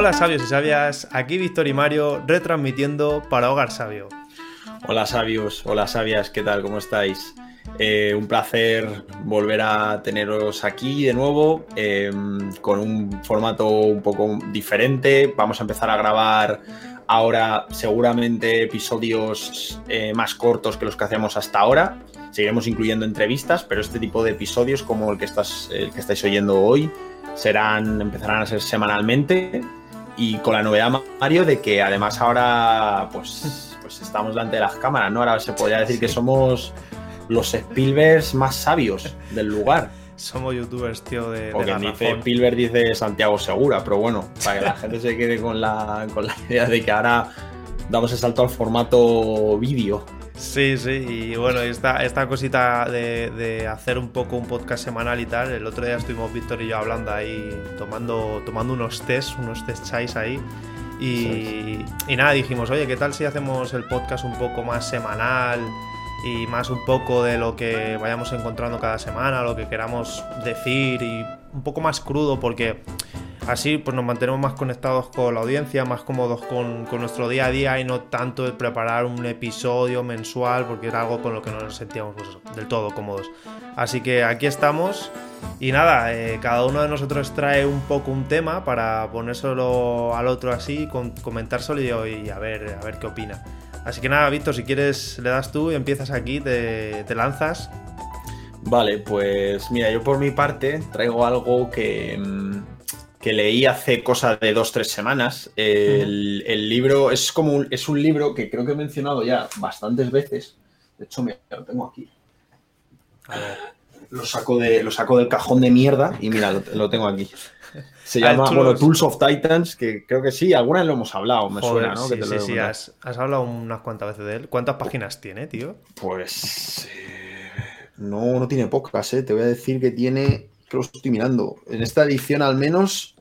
Hola sabios y sabias, aquí Víctor y Mario retransmitiendo para Hogar Sabio. Hola sabios, hola sabias, ¿qué tal? ¿Cómo estáis? Eh, un placer volver a teneros aquí de nuevo em, con un formato un poco diferente. Vamos a empezar a grabar ahora seguramente episodios eh, más cortos que los que hacemos hasta ahora. Seguiremos incluyendo entrevistas, pero este tipo de episodios como el que, el que estáis oyendo hoy serán, empezarán a ser semanalmente y con la novedad, Mario, de que además ahora pues, pues estamos delante de las cámaras, ¿no? Ahora se podría decir que somos los Spielbergs más sabios del lugar. Somos youtubers, tío, de, Porque dice Spielberg dice Santiago Segura, pero bueno, para que la gente se quede con la, con la idea de que ahora damos el salto al formato vídeo. Sí, sí, y bueno, esta, esta cosita de, hacer un poco un podcast semanal y tal, el otro día estuvimos Víctor y yo hablando ahí, tomando, tomando unos test, unos test chais ahí, y, y nada, dijimos, oye, ¿qué tal si hacemos el podcast un poco más semanal y más un poco de lo que vayamos encontrando cada semana, lo que queramos decir y un poco más crudo porque Así pues nos mantenemos más conectados con la audiencia, más cómodos con, nuestro día a día y no tanto el preparar un episodio mensual porque era algo con lo que no nos sentíamos pues del todo cómodos. Así que aquí estamos y nada, eh, cada uno de nosotros trae un poco un tema para ponérselo al otro así, comentárselo y, y a, ver, a ver qué opina. Así que nada, Víctor, si quieres le das tú y empiezas aquí, te, te lanzas. Vale, pues mira, yo por mi parte traigo algo que mm, que leí hace cosa de dos, tres semanas. El, libro es como un, es un libro que creo que he mencionado ya bastantes veces. De hecho, me, lo tengo aquí. Lo saco, de, lo saco del cajón de mierda y mira, lo, tengo aquí. Se ah, llama, bueno, Tools of Titans, que creo que sí, algunas lo hemos hablado, me suena, ¿no? Sí, sí, sí, has, hablado unas cuantas veces de él. ¿Cuántas páginas tiene, tío? Pues... Eh, no, no tiene pocas, ¿eh? Te voy a decir que tiene que lo estoy mirando. En esta edición al menos,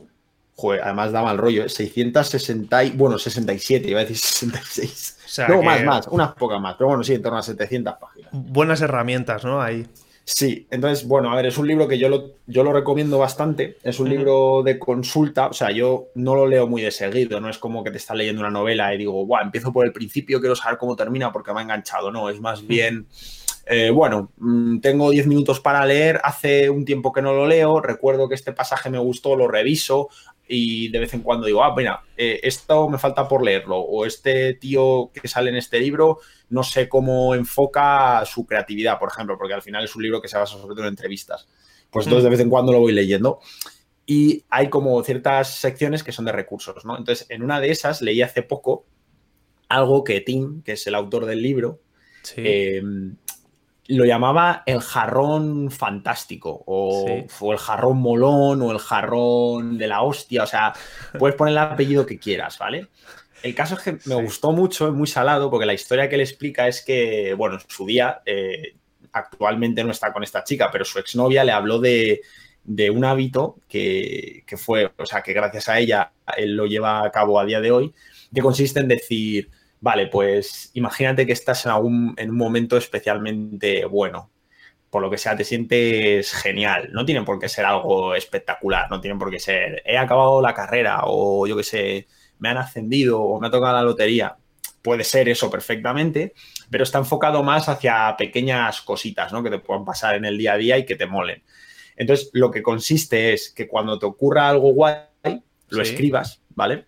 joder, además da mal rollo, 660, ¿eh? bueno, 67, iba a decir 66. O sea no, más, más, unas pocas más, pero bueno, sí, en torno a 700 páginas. Buenas herramientas, ¿no? Ahí. Sí, entonces, bueno, a ver, es un libro que yo lo, yo lo recomiendo bastante. Es un libro de consulta, o sea, yo no lo leo muy de seguido, no es como que te está leyendo una novela y digo, Buah, empiezo por el principio, quiero saber cómo termina porque me ha enganchado. No, es más bien. Eh, bueno, mm, tengo 10 minutos para leer, hace un tiempo que no lo leo, recuerdo que este pasaje me gustó, lo reviso y de vez en cuando digo, ah, mira, eh, esto me falta por leerlo, o este tío que sale en este libro, no sé cómo enfoca su creatividad, por ejemplo, porque al final es un libro que se basa sobre todo en entrevistas. Pues entonces de vez en cuando lo voy leyendo. Y hay como ciertas secciones que son de recursos, ¿no? Entonces, en una de esas leí hace poco algo que Tim, que es el autor del libro, eh, lo llamaba el jarrón fantástico o, el jarrón molón o el jarrón de la hostia. O sea, puedes poner el apellido que quieras, ¿vale? El caso es que me gustó mucho, es muy salado, porque la historia que él explica es que, bueno, en su día, eh, actualmente no está con esta chica, pero su exnovia le habló de, un hábito que, que, fue, o sea, que gracias a ella él lo lleva a cabo a día de hoy, que consiste en decir, Vale, pues imagínate que estás en, algún, en un momento especialmente bueno. Por lo que sea, te sientes genial. No tiene por qué ser algo espectacular, no tiene por qué ser, he acabado la carrera o yo qué sé, me han ascendido o me ha tocado la lotería. Puede ser eso perfectamente, pero está enfocado más hacia pequeñas cositas, ¿no? Que te puedan pasar en el día a día y que te molen. Entonces, lo que consiste es que cuando te ocurra algo guay, lo escribas, ¿vale?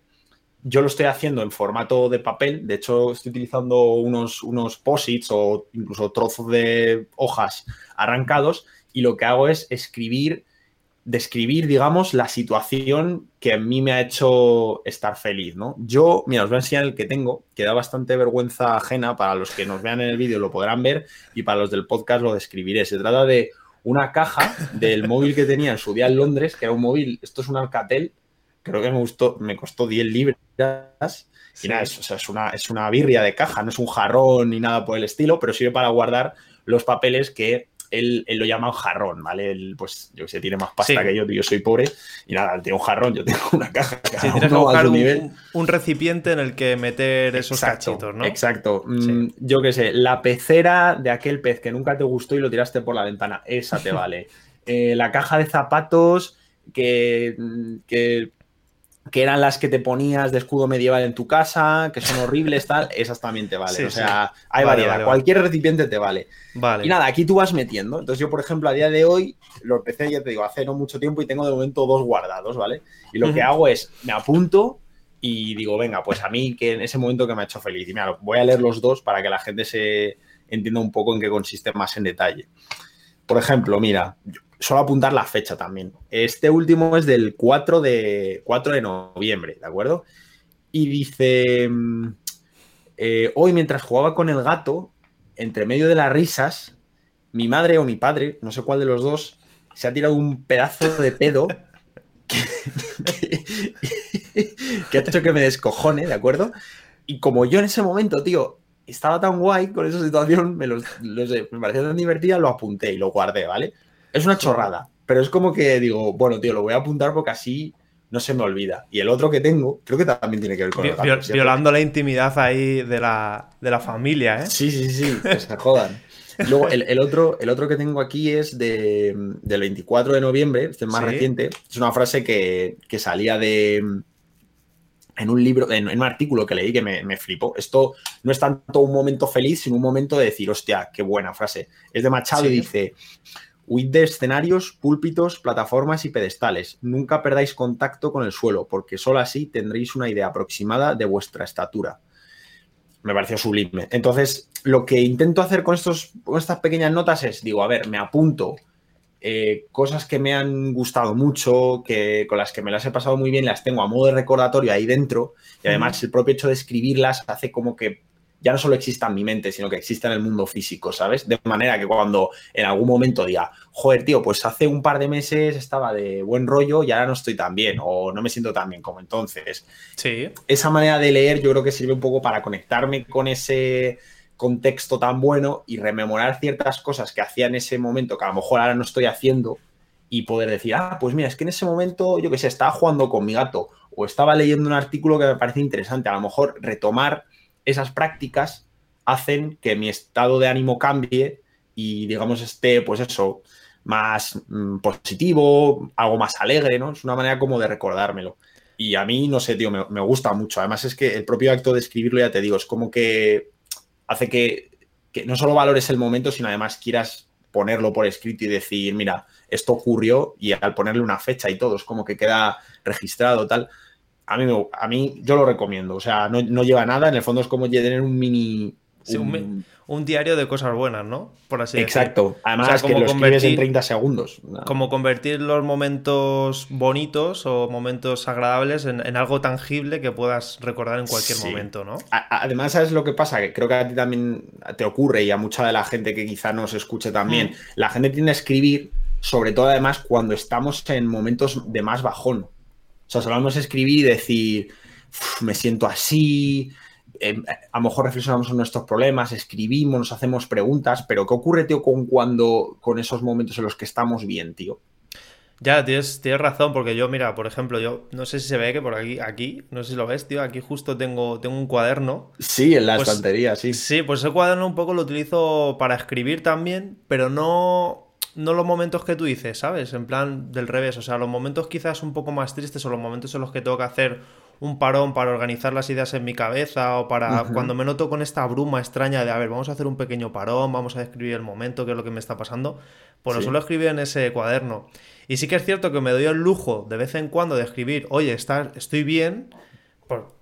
Yo lo estoy haciendo en formato de papel, de hecho estoy utilizando unos, unos posits o incluso trozos de hojas arrancados y lo que hago es escribir, describir, digamos, la situación que a mí me ha hecho estar feliz, ¿no? Yo, mira, os voy a enseñar el que tengo, que da bastante vergüenza ajena, para los que nos vean en el vídeo lo podrán ver y para los del podcast lo describiré. Se trata de una caja del móvil que tenía en su día en Londres, que era un móvil, esto es un Alcatel creo que me gustó, me costó 10 libras. Y nada, es, es, una, es una birria de caja, no es un jarrón ni nada por el estilo, pero sirve para guardar los papeles que él, lo llama un jarrón, ¿vale? Él, pues, yo sé, tiene más pasta que yo, yo soy pobre, y nada, él tiene un jarrón, yo tengo una caja. Sí, tienes que buscar un, un, recipiente en el que meter esos cachitos, ¿no? Exacto. Mm, yo qué sé, la pecera de aquel pez que nunca te gustó y lo tiraste por la ventana, esa te vale. Eh, la caja de zapatos que, que que eran las que te ponías de escudo medieval en tu casa, que son horribles, tal, esas también te valen. o sea, hay variedad. Cualquier recipiente te vale. vale. Y nada, aquí tú vas metiendo. Entonces yo, por ejemplo, a día de hoy lo empecé, ya te digo, hace no mucho tiempo y tengo de momento dos guardados, ¿vale? Y lo que hago es, me apunto y digo, venga, pues a mí que en ese momento que me ha hecho feliz. Y mira, voy a leer los dos para que la gente se entienda un poco en qué consiste más en detalle. Por ejemplo, mira, solo apuntar la fecha también. Este último es del 4 de, 4 de noviembre, ¿de acuerdo? Y dice, mm, eh, hoy mientras jugaba con el gato, entre medio de las risas, mi madre o mi padre, no sé cuál de los dos, se ha tirado un pedazo de pedo que, ha hecho que me descojone, ¿de acuerdo? Y como yo en ese momento, tío, estaba tan guay con esa situación, me, me parecía tan divertida, lo apunté y lo guardé, ¿vale? Es una chorrada, pero es como que digo, bueno, tío, lo voy a apuntar porque así no se me olvida. Y el otro que tengo, creo que también tiene que ver con el gato, Violando la intimidad ahí de la, de la familia, ¿eh? Sí, sí, sí, que se jodan. Luego, el, otro, el otro que tengo aquí es de, del 24 de noviembre, este es más reciente. Es una frase que, salía de. En un libro, en, un artículo que leí que me, me flipó. Esto no es tanto un momento feliz, sino un momento de decir, hostia, qué buena frase. Es de Machado y dice: Huid de escenarios, púlpitos, plataformas y pedestales. Nunca perdáis contacto con el suelo, porque solo así tendréis una idea aproximada de vuestra estatura. Me pareció sublime. Entonces, lo que intento hacer con, estos, estas pequeñas notas es, digo, a ver, me apunto eh, cosas que me han gustado mucho, que, con las que me las he pasado muy bien, las tengo a modo de recordatorio ahí dentro, y además el propio hecho de escribirlas hace como que ya no solo exista en mi mente, sino que exista en el mundo físico, ¿sabes? De manera que cuando en algún momento diga, joder, tío, pues hace un par de meses estaba de buen rollo y ahora no estoy tan bien o no me siento tan bien como entonces. Sí. Esa manera de leer yo creo que sirve un poco para conectarme con ese contexto tan bueno y rememorar ciertas cosas que hacía en ese momento que a lo mejor ahora no estoy haciendo y poder decir, ah, pues mira, es que en ese momento, yo que sé, estaba jugando con mi gato o estaba leyendo un artículo que me parece interesante, a lo mejor retomar esas prácticas hacen que mi estado de ánimo cambie y, digamos, esté, pues eso, más mm, positivo, algo más alegre, ¿no? Es una manera como de recordármelo. Y a mí, no sé, tío, me, gusta mucho. Además es que el propio acto de escribirlo, ya te digo, es como que hace que, que no solo valores el momento, sino además quieras ponerlo por escrito y decir, mira, esto ocurrió y al ponerle una fecha y todo, es como que queda registrado, tal a mí, a mí yo lo recomiendo. O sea, no, lleva nada. En el fondo es como tener un mini. un, diario de cosas buenas, ¿no? Por así Exacto. Además, que lo escribes en 30 segundos. Como convertir los momentos bonitos o momentos agradables en, algo tangible que puedas recordar en cualquier momento, ¿no? además, ¿sabes lo que pasa? Que creo que a ti también te ocurre y a mucha de la gente que quizá nos escuche también. Mm. La gente tiende a escribir, sobre todo además cuando estamos en momentos de más bajón. O sea, solemos escribir y decir, me siento así, em, a lo mejor reflexionamos en nuestros problemas, escribimos, nos hacemos preguntas, pero ¿qué ocurre, tío, con cuando, con esos momentos en los que estamos bien, tío? Ya, tienes, tienes razón, porque yo, mira, por ejemplo, yo no sé si se ve que por aquí, aquí, no sé si lo ves, tío, aquí justo tengo, tengo un cuaderno. Sí, en la pues estantería, sí. Sí, pues ese cuaderno un poco lo utilizo para escribir también, pero no, no los momentos que tú dices, ¿sabes? En plan del revés, o sea, los momentos quizás un poco más tristes o los momentos en los que tengo que hacer un parón para organizar las ideas en mi cabeza o para cuando me noto con esta bruma extraña de, a ver, vamos a hacer un pequeño parón, vamos a describir el momento, qué es lo que me está pasando, pues lo suelo escribir en ese cuaderno. Y sí que es cierto que me doy el lujo de vez en cuando de escribir, oye, está, estoy bien,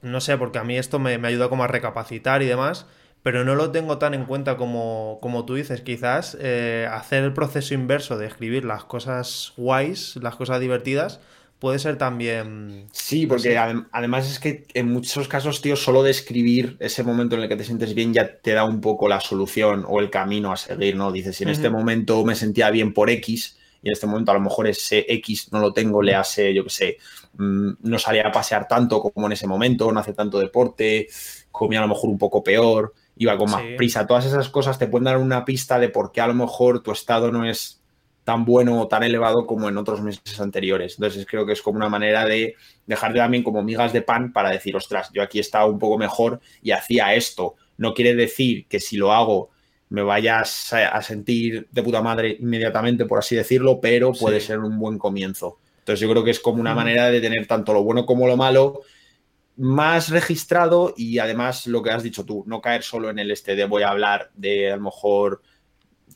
no sé, porque a mí esto me, me ayuda como a recapacitar y demás, pero no lo tengo tan en cuenta como, como tú dices. Quizás eh, hacer el proceso inverso de escribir las cosas guays, las cosas divertidas, puede ser también... Sí, porque además es que en muchos casos, tío, solo de escribir ese momento en el que te sientes bien ya te da un poco la solución o el camino a seguir, ¿no? Dices, si en este momento me sentía bien por X y en este momento a lo mejor ese X no lo tengo, le hace, yo qué sé, mm, no salía a pasear tanto como en ese momento, no hace tanto deporte, comía a lo mejor un poco peor iba con más prisa. Todas esas cosas te pueden dar una pista de por qué a lo mejor tu estado no es tan bueno o tan elevado como en otros meses anteriores. Entonces creo que es como una manera de dejarte también como migas de pan para decir, ostras, yo aquí estaba un poco mejor y hacía esto. No quiere decir que si lo hago me vayas a sentir de puta madre inmediatamente, por así decirlo, pero puede ser un buen comienzo. Entonces yo creo que es como una manera de tener tanto lo bueno como lo malo más registrado y además lo que has dicho tú, no caer solo en el este de voy a hablar de a lo mejor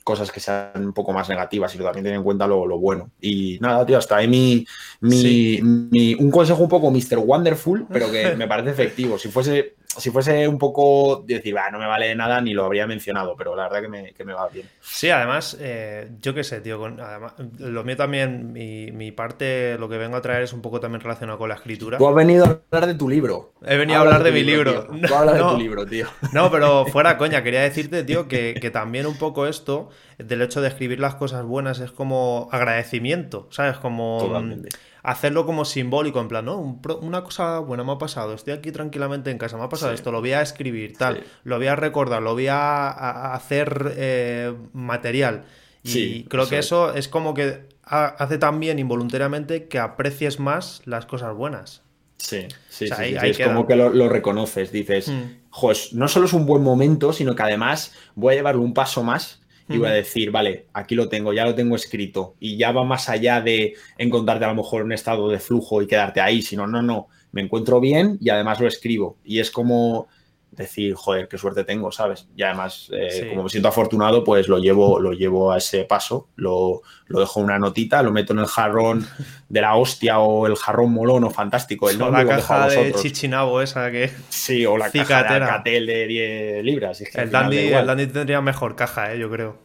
cosas que sean un poco más negativas, sino también tener en cuenta lo, bueno. Y nada, tío, hasta ahí mi, mi, un consejo un poco Mr. Wonderful, pero que me parece efectivo. Si fuese si fuese un poco decir, no me vale de nada, ni lo habría mencionado, pero la verdad que me, va bien. Sí, además, eh, yo qué sé, tío, con, además, lo mío también, mi, parte, lo que vengo a traer es un poco también relacionado con la escritura. Tú has venido a hablar de tu libro. He venido a hablar de, mi libro. Tú hablas de tu libro, tío. No, pero fuera coña, quería decirte, tío, que, que también un poco esto, del hecho de escribir las cosas buenas, es como agradecimiento, ¿sabes? Como... Totalmente hacerlo como simbólico, en plan, ¿no? una cosa buena me ha pasado, estoy aquí tranquilamente en casa, me ha pasado esto, lo voy a escribir, tal, lo voy a recordar, lo voy a, hacer eh, material. Y creo que eso es como que hace también involuntariamente que aprecies más las cosas buenas. Sí, sí, sí, es como que lo, reconoces, dices, mm. no solo es un buen momento, sino que además voy a llevarlo un paso más y voy a decir, vale, aquí lo tengo, ya lo tengo escrito y ya va más allá de encontrarte a lo mejor en un estado de flujo y quedarte ahí, sino, no, no, me encuentro bien y además lo escribo. Y es como decir, joder, qué suerte tengo, ¿sabes? Y además, eh, como me siento afortunado, pues lo llevo, lo llevo a ese paso, lo, lo dejo una notita, lo meto en el jarrón de la hostia o el jarrón molón o fantástico. El o la caja de chichinabo esa que... Sí, o la caja de Catel de 10 libras. el, dandy, el, dandy, tendría mejor caja, ¿eh? yo creo.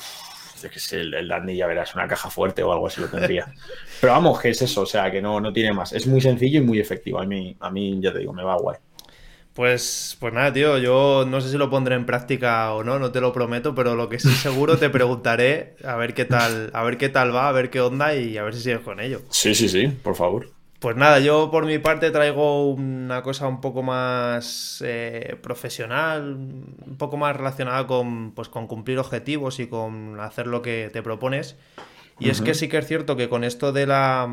Es que el, el, Dandy ya verás una caja fuerte o algo así lo tendría. Pero vamos, que es eso, o sea, que no, no tiene más. Es muy sencillo y muy efectivo. A mí, a mí, ya te digo, me va guay. Pues, pues nada, tío, yo no sé si lo pondré en práctica o no, no te lo prometo, pero lo que sí seguro te preguntaré a ver qué tal, a ver qué tal va, a ver qué onda y a ver si sigues con ello. Sí, sí, sí, por favor. Pues nada, yo por mi parte traigo una cosa un poco más eh, profesional, un poco más relacionada con, pues, con cumplir objetivos y con hacer lo que te propones. Y es que sí que es cierto que con esto de la,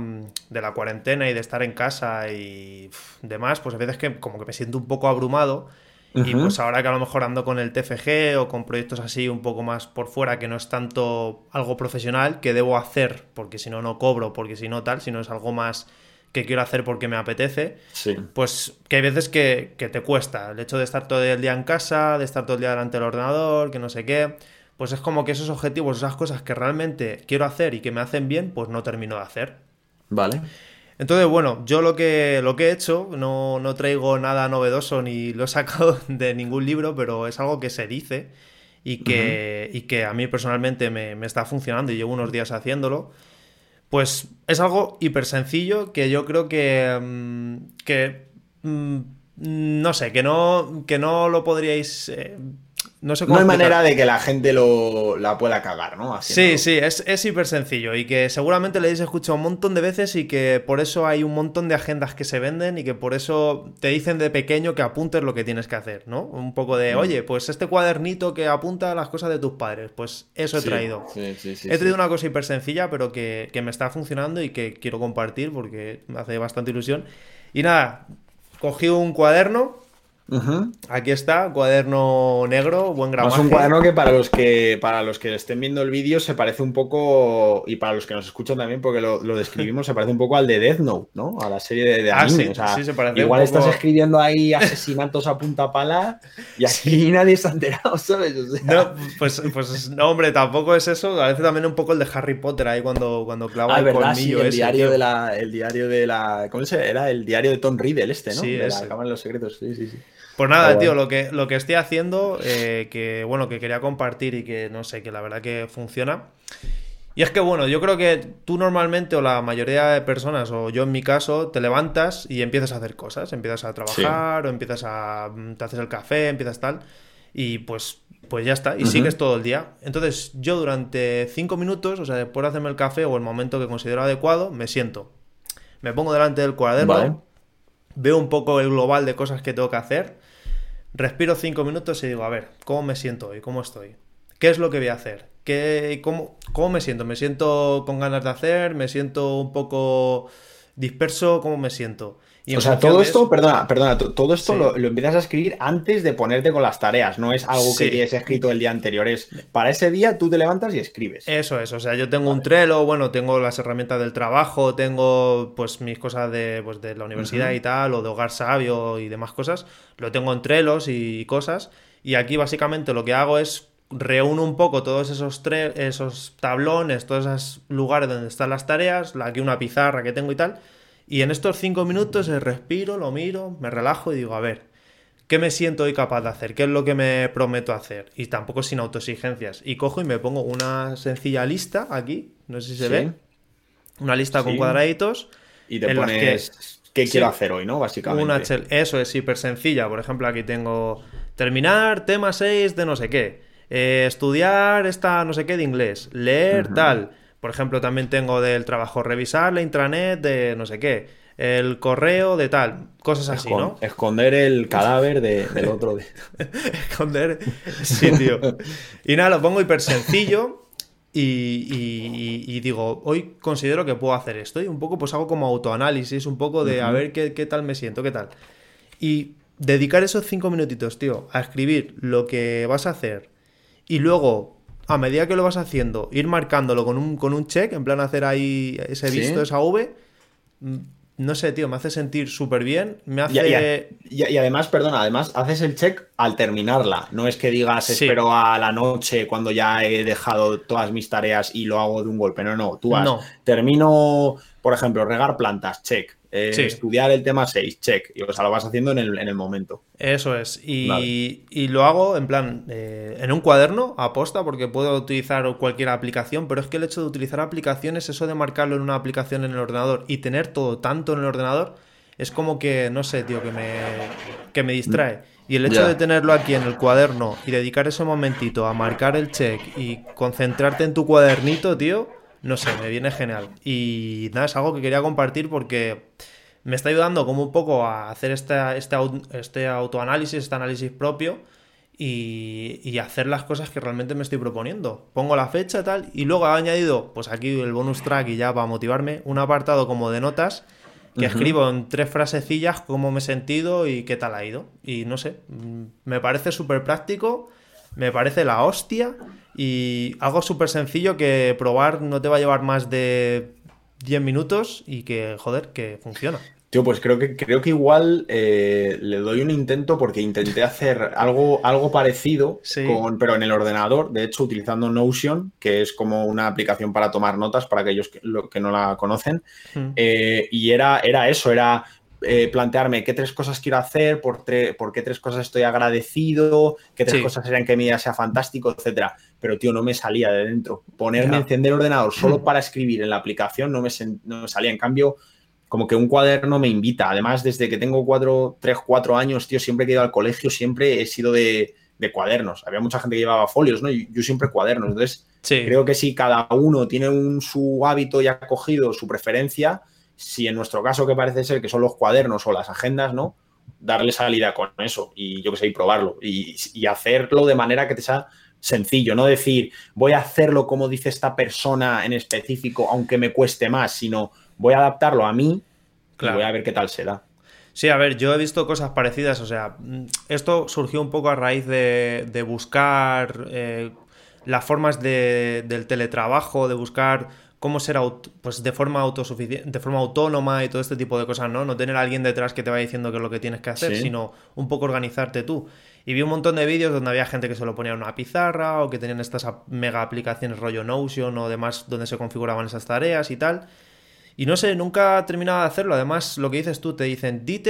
de la cuarentena y de estar en casa y demás, pues a veces que como que me siento un poco abrumado. Y pues ahora que a lo mejor ando con el TFG o con proyectos así un poco más por fuera, que no es tanto algo profesional que debo hacer, porque si no, no cobro, porque si no tal, sino es algo más que quiero hacer porque me apetece, sí. pues que hay veces que, que, te cuesta. El hecho de estar todo el día en casa, de estar todo el día delante del ordenador, que no sé qué pues es como que esos objetivos, esas cosas que realmente quiero hacer y que me hacen bien, pues no termino de hacer. Vale. Entonces, bueno, yo lo que, lo que he hecho, no, no traigo nada novedoso ni lo he sacado de ningún libro, pero es algo que se dice y que, y que a mí personalmente me, está funcionando y llevo unos días haciéndolo. Pues es algo hiper sencillo que yo creo que. Mm, que mm, no sé, que no, que no lo podríais no, hay manera de que la gente lo, la pueda cagar, ¿no? Sí, sí, es, es hiper sencillo y que seguramente le habéis escuchado un montón de veces y que por eso hay un montón de agendas que se venden y que por eso te dicen de pequeño que apuntes lo que tienes que hacer, ¿no? Un poco de, mm. oye, pues este cuadernito que apunta las cosas de tus padres, pues eso he traído. Sí, sí, sí, he traído una cosa hiper sencilla, pero que, que me está funcionando y que quiero compartir porque me hace bastante ilusión. Y nada, cogí un cuaderno Aquí está, cuaderno negro, buen gramaje. Es un cuaderno que para los que para los que estén viendo el vídeo se parece un poco, y para los que nos escuchan también, porque lo, describimos, se parece un poco al de Death Note, ¿no? A la serie de, ah, anime. se parece igual estás escribiendo ahí asesinatos a punta pala y aquí nadie se ha enterado, ¿sabes? no, pues, pues no, hombre, tampoco es eso. A veces también un poco el de Harry Potter ahí cuando, cuando clava ah, el colmillo. el, diario de la, el diario de la. ¿Cómo se Era el diario de Tom Riddle, este, ¿no? Sí, de la Cámara de los Secretos. Sí, sí, sí. Pues nada, tío, lo que, lo que estoy haciendo, eh, que bueno, que quería compartir y que no sé, que la verdad que funciona. Y es que bueno, yo creo que tú normalmente o la mayoría de personas, o yo en mi caso, te levantas y empiezas a hacer cosas, empiezas a trabajar o empiezas a... te haces el café, empiezas tal, y pues, pues ya está, y sigues todo el día. Entonces yo durante cinco minutos, o sea, después de hacerme el café o el momento que considero adecuado, me siento. Me pongo delante del cuaderno, veo un poco el global de cosas que tengo que hacer respiro cinco minutos y digo, a ver, ¿cómo me siento hoy? ¿Cómo estoy? ¿Qué es lo que voy a hacer? ¿Qué, cómo, ¿Cómo me siento? ¿Me siento con ganas de hacer? ¿Me siento un poco disperso, ¿cómo me siento? O sea, todo esto, perdona, perdona, todo esto lo, empiezas a escribir antes de ponerte con las tareas, no es algo que tienes escrito el día anterior, es para ese día tú te levantas y escribes. Eso es, o sea, yo tengo un Trello, bueno, tengo las herramientas del trabajo, tengo pues mis cosas de, pues, de la universidad y tal, o de hogar sabio y demás cosas, lo tengo en Trellos y cosas, y aquí básicamente lo que hago es reúno un poco todos esos, esos tablones, todos esos lugares donde están las tareas, aquí una pizarra que tengo y tal, y en estos cinco minutos respiro, lo miro, me relajo y digo, a ver, ¿qué me siento hoy capaz de hacer? ¿Qué es lo que me prometo hacer? Y tampoco sin autoexigencias. Y cojo y me pongo una sencilla lista aquí, no sé si se ve, una lista con cuadraditos. Y te pones qué quiero hacer hoy, ¿no? Básicamente. Una eso es hiper sencilla. Por ejemplo, aquí tengo terminar tema 6 de no sé qué. Eh, estudiar esta no sé qué de inglés. Leer tal por ejemplo, también tengo del trabajo revisar la intranet de no sé qué, el correo de tal, cosas así, ¿no? Esconder el cadáver del otro. Esconder, sí, tío. Y nada, lo pongo hiper sencillo y, digo, hoy considero que puedo hacer esto y un poco pues hago como autoanálisis, un poco de a ver qué, qué tal me siento, qué tal. Y dedicar esos cinco minutitos, tío, a escribir lo que vas a hacer y luego a medida que lo vas haciendo, ir marcándolo con un, con un check, en plan hacer ahí ese visto, esa V, mm, no sé, tío, me hace sentir súper bien. Me hace. Y, además, perdona, además haces el check al terminarla. No es que digas espero a la noche cuando ya he dejado todas mis tareas y lo hago de un golpe. No, no. Tú has, termino, por ejemplo, regar plantas, check. Eh, estudiar el tema 6, check. Y o sea, lo vas haciendo en el, en el momento. Eso es. Y, lo hago en plan, eh, en un cuaderno, aposta, porque puedo utilizar cualquier aplicación, pero es que el hecho de utilizar aplicaciones, eso de marcarlo en una aplicación en el ordenador y tener todo tanto en el ordenador, es como que, no sé, tío, que me, que me distrae. Y el hecho de tenerlo aquí en el cuaderno y dedicar ese momentito a marcar el check y concentrarte en tu cuadernito, tío, no sé, me viene genial. Y nada, es algo que quería compartir porque me está ayudando como un poco a hacer este, este, este autoanálisis, este análisis propio y, hacer las cosas que realmente me estoy proponiendo. Pongo la fecha y tal, y luego he añadido, pues aquí el bonus track y ya para motivarme, un apartado como de notas que escribo en tres frasecillas cómo me he sentido y qué tal ha ido. Y no sé, mm, me parece súper práctico, me parece la hostia y algo súper sencillo que probar no te va a llevar más de 10 minutos y que, joder, que funciona. Tío, pues creo que, creo que igual eh, le doy un intento porque intenté hacer algo, algo parecido, con, pero en el ordenador, de hecho utilizando Notion, que es como una aplicación para tomar notas para aquellos que, que no la conocen. Hmm. Eh, y era, era eso, era eh, plantearme qué tres cosas quiero hacer, por, por, qué tres cosas estoy agradecido, qué tres cosas serían que mi día sea fantástico, etcétera. Pero, tío, no me salía de dentro. Ponerme a encender el ordenador solo para escribir en la aplicación no me, no me salía. En cambio, como que un cuaderno me invita. Además, desde que tengo cuatro, tres, cuatro años, tío, siempre que he ido al colegio, siempre he sido de, cuadernos. Había mucha gente que llevaba folios, ¿no? Yo, yo siempre cuadernos. Entonces, creo que si cada uno tiene un, su hábito ya cogido, su preferencia, si en nuestro caso, que parece ser que son los cuadernos o las agendas, ¿no? Darle salida con eso y yo que sé, y probarlo y, hacerlo de manera que te sea sencillo, no decir voy a hacerlo como dice esta persona en específico, aunque me cueste más, sino voy a adaptarlo a mí y voy a ver qué tal se da. Sí, a ver, yo he visto cosas parecidas, o sea, esto surgió un poco a raíz de, buscar eh, las formas del teletrabajo, de buscar cómo ser pues de forma autosuficiente, de forma autónoma y todo este tipo de cosas, ¿no? No tener a alguien detrás que te vaya diciendo qué es lo que tienes que hacer, sino un poco organizarte tú. Y vi un montón de vídeos donde había gente que se lo ponía en una pizarra o que tenían estas mega aplicaciones rollo Notion o demás donde se configuraban esas tareas y tal. Y no sé, nunca terminaba de hacerlo. Además, lo que dices tú, te dicen, di,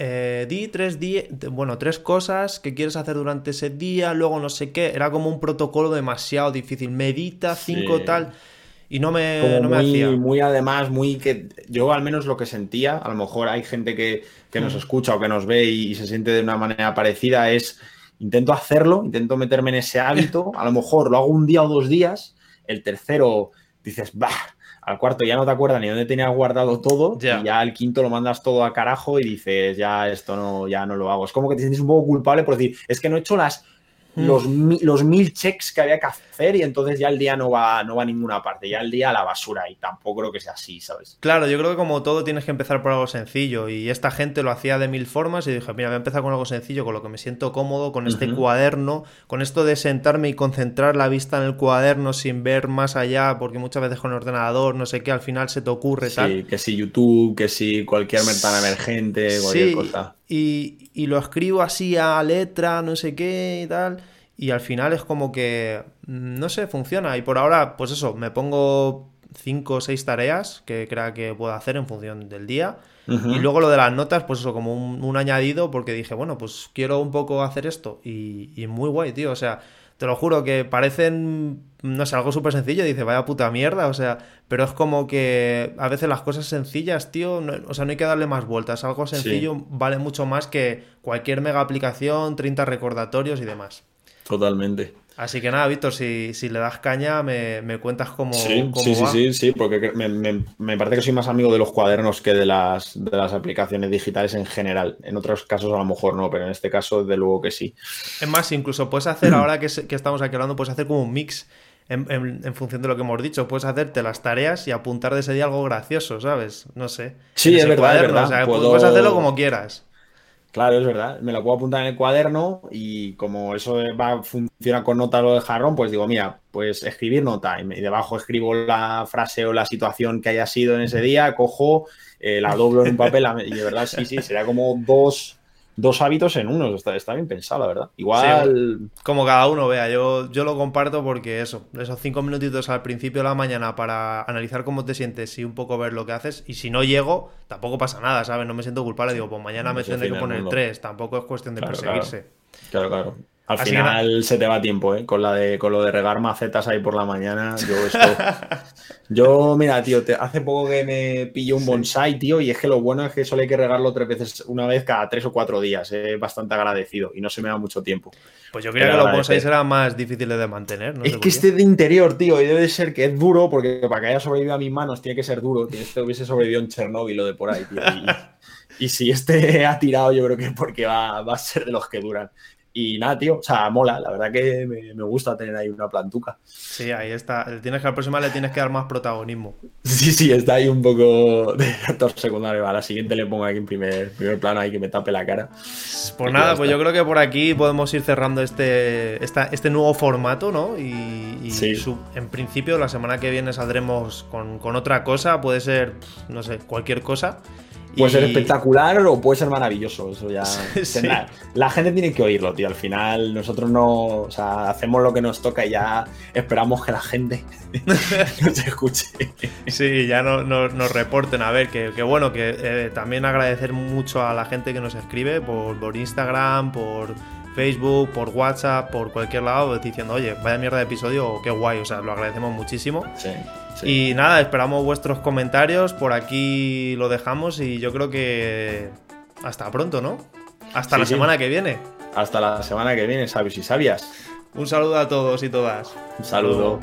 eh, di tres, bueno, tres cosas que quieres hacer durante ese día, luego no sé qué. Era como un protocolo demasiado difícil. Medita, cinco, tal y no me, no muy, hacía. Muy además, muy que yo al menos lo que sentía, a lo mejor hay gente que, nos mm. escucha o que nos ve y, se siente de una manera parecida, es intento hacerlo, intento meterme en ese hábito, a lo mejor lo hago un día o dos días, el tercero dices, bah, al cuarto ya no te acuerdas ni dónde tenías guardado todo y ya al quinto lo mandas todo a carajo y dices, ya esto no, ya no lo hago. Es como que te sientes un poco culpable por decir, es que no he hecho las mm. los, los mil checks que había que hacer y entonces ya el día no va, no va a ninguna parte, ya el día a la basura y tampoco creo que sea así, ¿sabes? Claro, yo creo que como todo tienes que empezar por algo sencillo y esta gente lo hacía de mil formas y dije, mira, voy a empezar con algo sencillo, con lo que me siento cómodo, con este cuaderno, con esto de sentarme y concentrar la vista en el cuaderno sin ver más allá, porque muchas veces con el ordenador, no sé qué, al final se te ocurre sí, que si YouTube, que si cualquier ventana emergente, cualquier cosa. Y, y lo escribo así a letra, no sé qué y tal. Y al final es como que, no sé, funciona. Y por ahora, pues eso, me pongo cinco o seis tareas que crea que puedo hacer en función del día. Y luego lo de las notas, pues eso, como un, añadido, porque dije, bueno, pues quiero un poco hacer esto. Y, y muy guay, tío. O sea, te lo juro que parecen, no sé, algo súper sencillo, dice, vaya puta mierda, o sea, pero es como que a veces las cosas sencillas, tío, o sea, no hay que darle más vueltas, algo sencillo vale mucho más que cualquier mega aplicación, 30 recordatorios y demás. Totalmente. Así que nada, Víctor, si, le das caña, me, cuentas cómo. Sí, sí, sí, sí, porque me, parece que soy más amigo de los cuadernos que de las, de las aplicaciones digitales en general. En otros casos a lo mejor no, pero en este caso, de luego que sí. Es más, incluso puedes hacer, ahora que, estamos aquí hablando, puedes hacer como un mix. En, función de lo que hemos dicho, puedes hacerte las tareas y apuntar de ese día algo gracioso, ¿sabes? No sé. Sí, es verdad, O sea, puedes hacerlo como quieras. Claro, es verdad. Me lo puedo apuntar en el cuaderno y como eso va a funcionar con nota lo de jarrón, pues digo, mira, pues escribir nota y debajo escribo la frase o la situación que haya sido en ese día, cojo, eh, la doblo en un papel y de verdad sí, sí, sería como dos dos hábitos en uno. Está, bien pensado, verdad. Igual. como cada uno vea, yo, yo lo comparto porque eso, esos cinco minutitos al principio de la mañana para analizar cómo te sientes y un poco ver lo que haces. Y si no llego, tampoco pasa nada, ¿sabes? No me siento culpable. Digo, pues mañana me tendré que poner tres. Tampoco es cuestión de perseguirse. claro. claro. Al final se te va tiempo, ¿eh? Con, la de, con lo de regar macetas ahí por la mañana. Yo, esto... yo mira, tío, te... hace poco que me pillé un bonsai, tío, y es que lo bueno es que solo hay que regarlo tres veces, una vez cada tres o cuatro días. Es bastante agradecido y no se me da mucho tiempo. Pues yo creía que los bonsais eran más difíciles de mantener. No es que este de interior, tío, y debe ser que es duro, porque para que haya sobrevivido a mis manos tiene que ser duro. Que este hubiese sobrevivido en Chernobyl o de por ahí, tío. Y, si este ha tirado, yo creo que porque va, va a ser de los que duran. Y nada, tío, o sea, mola, la verdad que me, gusta tener ahí una plantuca. Sí, ahí está. Tienes que al próximo le tienes que dar más protagonismo. Sí, sí, está ahí un poco de actor secundario. A la siguiente le pongo aquí en primer, primer plano ahí que me tape la cara. Pues nada, pues yo creo que por aquí podemos ir cerrando este, este nuevo formato, ¿no? Y, en principio la semana que viene saldremos con, con otra cosa, puede ser, no sé, cualquier cosa. Puede ser espectacular o puede ser maravilloso. Eso ya. La, gente tiene que oírlo, tío. Al final, nosotros no. O sea, hacemos lo que nos toca y ya esperamos que la gente nos escuche. Sí, ya no, nos reporten. A ver, que, bueno, que eh, también agradecer mucho a la gente que nos escribe por, por Instagram, por Facebook, por WhatsApp, por cualquier lado, diciendo, oye, vaya mierda de episodio, qué guay. O sea, lo agradecemos muchísimo. Sí. Y nada, esperamos vuestros comentarios. Por aquí lo dejamos y yo creo que hasta pronto, ¿no? Hasta la semana que viene. Hasta la semana que viene, sabios y sabias. Un saludo a todos y todas. Un saludo.